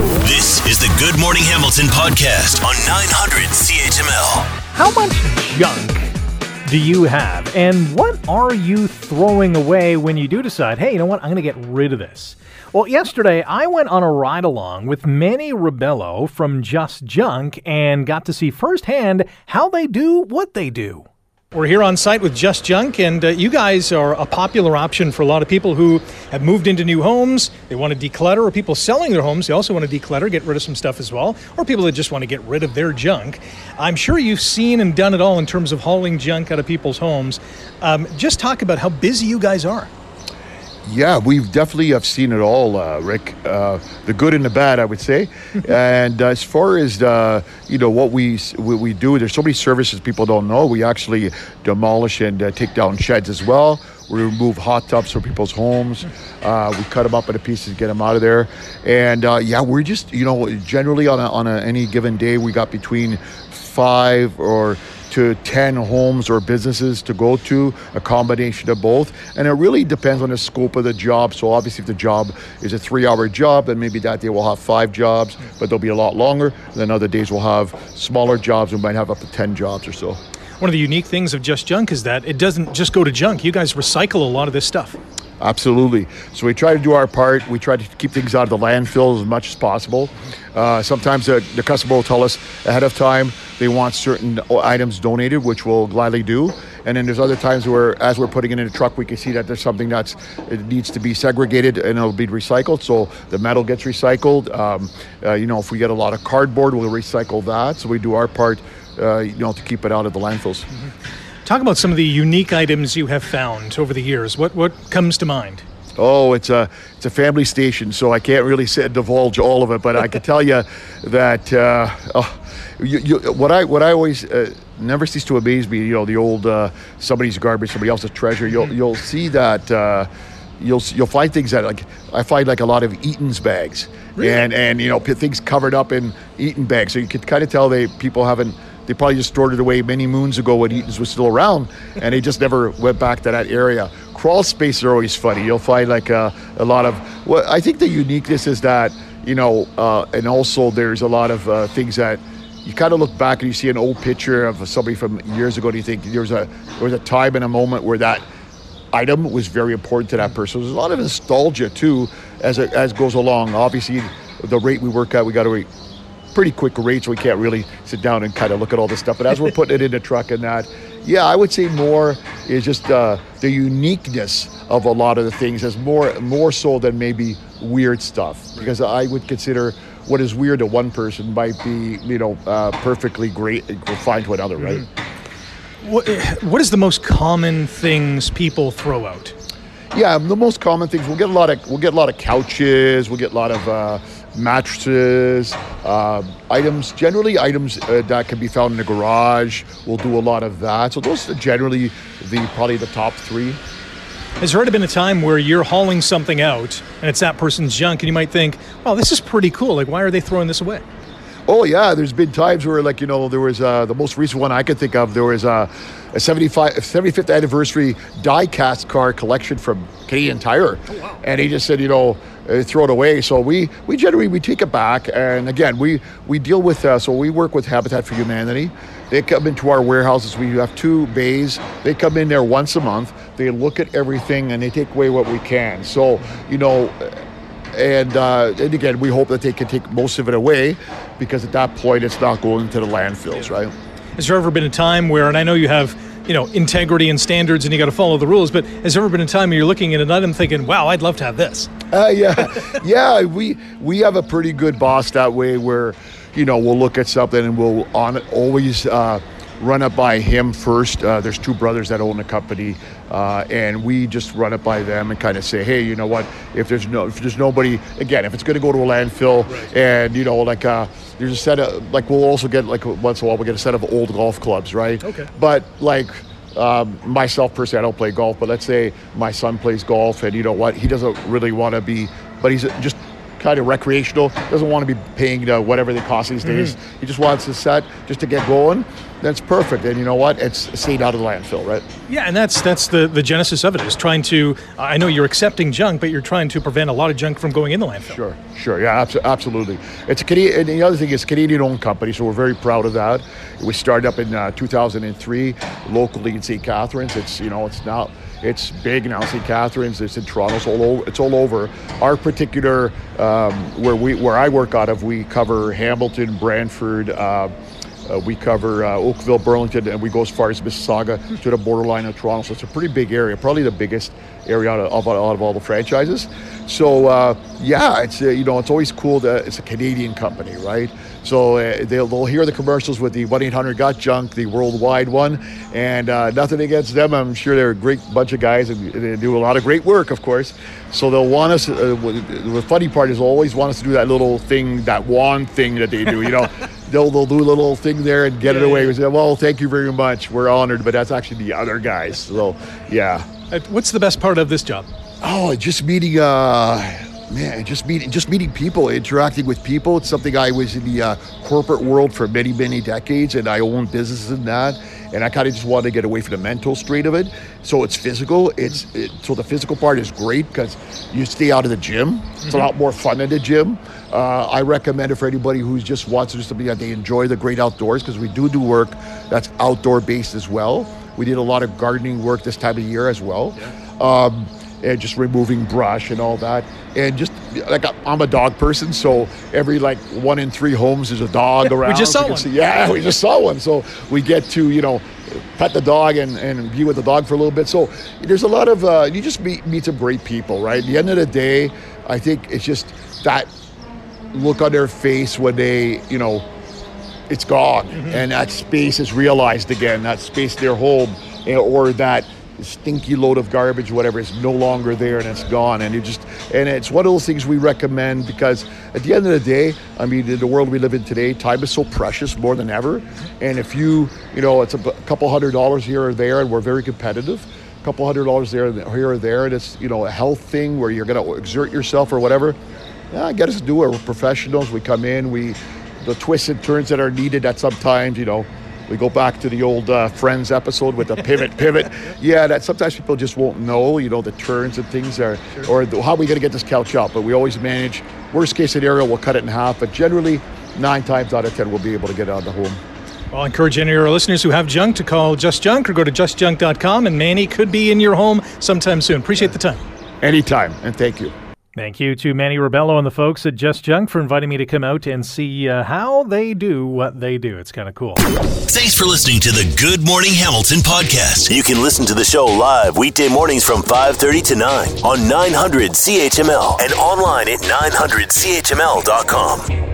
This is the Good Morning Hamilton podcast on 900 CHML. How much junk do you have? And what are you throwing away when you do decide, hey, you know what, I'm going to get rid of this? Well, yesterday I went on a ride along with Manny Rebelo from Just Junk and got to see firsthand how they do what they do. We're here on site with Just Junk, and uh, you guys are a popular option for a lot of people who have moved into new homes. They want to declutter, or people selling their homes. They also want to declutter, get rid of some stuff as well, or people that just want to get rid of their junk. I'm sure you've seen and done it all in terms of hauling junk out of people's homes. Um, just talk about how busy you guys are. Yeah, we've definitely have seen it all, uh, Rick. Uh, the good and the bad, I would say. and uh, as far as uh, you know, what we, what we do, there's so many services people don't know. We actually demolish and uh, take down sheds as well. We remove hot tubs from people's homes. Uh, we cut them up into pieces, get them out of there. And yeah, we're just you know generally on a, on a, any given day we got between five or to 10 homes or businesses to go to, a combination of both. And it really depends on the scope of the job. So, obviously, if the job is a three hour job, then maybe that day we'll have five jobs, but they'll be a lot longer. Then other days we'll have smaller jobs. We might have up to 10 jobs or so. One of the unique things of Just Junk is that it doesn't just go to junk. You guys recycle a lot of this stuff. Absolutely. So we try to do our part. We try to keep things out of the landfill as much as possible. Uh, sometimes the, the customer will tell us ahead of time they want certain items donated, which we'll gladly do. And then there's other times where, as we're putting it in a truck, we can see that there's something that's it needs to be segregated and it'll be recycled. So the metal gets recycled. Um, uh, you know, if we get a lot of cardboard, we'll recycle that. So we do our part, uh, you know, to keep it out of the landfills. Mm-hmm. Talk about some of the unique items you have found over the years. What what comes to mind? Oh, it's a it's a family station, so I can't really say, divulge all of it. But I can tell you that uh, oh, you, you, what I what I always uh, never cease to amaze me. You know, the old uh, somebody's garbage, somebody else's treasure. You'll you'll see that. Uh, you'll you'll find things that like I find like a lot of Eaton's bags really? and and you know things covered up in Eaton bags. So you could kind of tell they people haven't they probably just stored it away many moons ago when Eaton's was still around, and they just never went back to that area. Crawl spaces are always funny. You'll find like a, a lot of. Well, I think the uniqueness is that you know, uh, and also there's a lot of uh, things that you kind of look back and you see an old picture of somebody from years ago, and you think there was a there was a time and a moment where that item was very important to that person. There's a lot of nostalgia too as it as goes along. Obviously, the rate we work at, we got to pretty quick rate, so we can't really sit down and kind of look at all this stuff. But as we're putting it in the truck and that, yeah, I would say more is just uh, the uniqueness of a lot of the things as more more so than maybe weird stuff. Because I would consider what is weird to one person might be you know uh, perfectly great and fine to another, right? Mm-hmm. What, what is the most common things people throw out? Yeah, the most common things we'll get a lot of we'll get a lot of couches, we'll get a lot of. Uh, mattresses, uh, items, generally items uh, that can be found in the garage. We'll do a lot of that. So those are generally the probably the top three. Has there ever been a time where you're hauling something out and it's that person's junk and you might think, well, this is pretty cool. Like, why are they throwing this away? Oh yeah, there's been times where like you know there was uh, the most recent one I could think of. There was uh, a 75, 75th anniversary die cast car collection from Canadian Tire, oh, wow. and he just said you know uh, throw it away. So we we generally we take it back, and again we we deal with uh, so we work with Habitat for Humanity. They come into our warehouses. We have two bays. They come in there once a month. They look at everything and they take away what we can. So you know and, uh, and again, we hope that they can take most of it away because at that point it's not going to the landfills, right? Has there ever been a time where, and I know you have you know integrity and standards and you got to follow the rules but has there ever been a time where you're looking at an item thinking wow i'd love to have this uh, yeah yeah we we have a pretty good boss that way where you know we'll look at something and we'll on it always uh, run it by him first. Uh, there's two brothers that own the company, uh, and we just run it by them and kind of say, hey, you know what? If there's no, if there's nobody, again, if it's going to go to a landfill, right. and you know, like uh, there's a set of like we'll also get like once in a while we get a set of old golf clubs, right? Okay. But like. Um, myself personally, I don't play golf, but let's say my son plays golf, and you know what? He doesn't really want to be, but he's just kind of recreational. Doesn't want to be paying uh, whatever they cost these days. Mm-hmm. He just wants a set just to get going that's perfect. And you know what? It's stayed out of the landfill, right? Yeah, and that's that's the the genesis of it is trying to. I know you're accepting junk, but you're trying to prevent a lot of junk from going in the landfill. Sure, sure, yeah, abso- absolutely. It's a Canadian. And the other thing is Canadian-owned company, so we're very proud of that. We started up in uh, 2003 locally in St. Catharines. It's you know it's now it's big now. St. Catharines. It's in Toronto. It's all over. It's all over. Our particular um, where we where I work out of, we cover Hamilton, Brantford. Uh, uh, we cover uh, Oakville, Burlington, and we go as far as Mississauga to the borderline of Toronto. So it's a pretty big area, probably the biggest area out of, out of all the franchises. So uh, yeah, it's uh, you know it's always cool that it's a Canadian company, right? So uh, they'll, they'll hear the commercials with the 1 800 Got Junk, the worldwide one, and uh, nothing against them. I'm sure they're a great bunch of guys and they do a lot of great work, of course. So they'll want us. Uh, the funny part is they'll always want us to do that little thing, that wand thing that they do. You know, they'll they'll do a little thing there and get yeah, it away. Yeah. We say, well, thank you very much. We're honored, but that's actually the other guys. So yeah. What's the best part of this job? Oh, just meeting. Uh, man, just meeting just meeting people, interacting with people. It's something I was in the uh, corporate world for many many decades, and I owned businesses in that. And I kind of just wanted to get away from the mental straight of it. So it's physical. It's it, so the physical part is great because you stay out of the gym. It's mm-hmm. a lot more fun in the gym. Uh, I recommend it for anybody who just wants to do something that they enjoy the great outdoors because we do do work that's outdoor based as well. We did a lot of gardening work this time of year as well. Yeah. Um, and just removing brush and all that. And just like I'm a dog person, so every like one in three homes is a dog around. we just saw one. See, yeah, we just saw one. So we get to you know pet the dog and, and be with the dog for a little bit. So there's a lot of uh, you just meet meet some great people, right? At the end of the day, I think it's just that look on their face when they you know it's gone mm-hmm. and that space is realized again. That space their home eh, or that stinky load of garbage, whatever, is no longer there and it's gone. And you just and it's one of those things we recommend because at the end of the day, I mean, in the world we live in today, time is so precious more than ever. And if you, you know, it's a couple hundred dollars here or there, and we're very competitive. A couple hundred dollars there, here or there, and it's you know a health thing where you're going to exert yourself or whatever. Yeah, get us to do it. We're professionals. We come in. We the twists and turns that are needed at sometimes, you know, we go back to the old uh, Friends episode with the pivot, pivot. Yeah, that sometimes people just won't know, you know, the turns and things are, sure. or the, how are we going to get this couch out. But we always manage. Worst case scenario, we'll cut it in half. But generally, nine times out of ten, we'll be able to get it of the home. Well, I'll encourage any of our listeners who have junk to call Just Junk or go to justjunk.com, and Manny could be in your home sometime soon. Appreciate the time. Anytime, and thank you. Thank you to Manny Rebelo and the folks at Just Junk for inviting me to come out and see uh, how they do what they do. It's kind of cool. Thanks for listening to the Good Morning Hamilton podcast. You can listen to the show live weekday mornings from 5:30 to 9 on 900 CHML and online at 900CHML.com.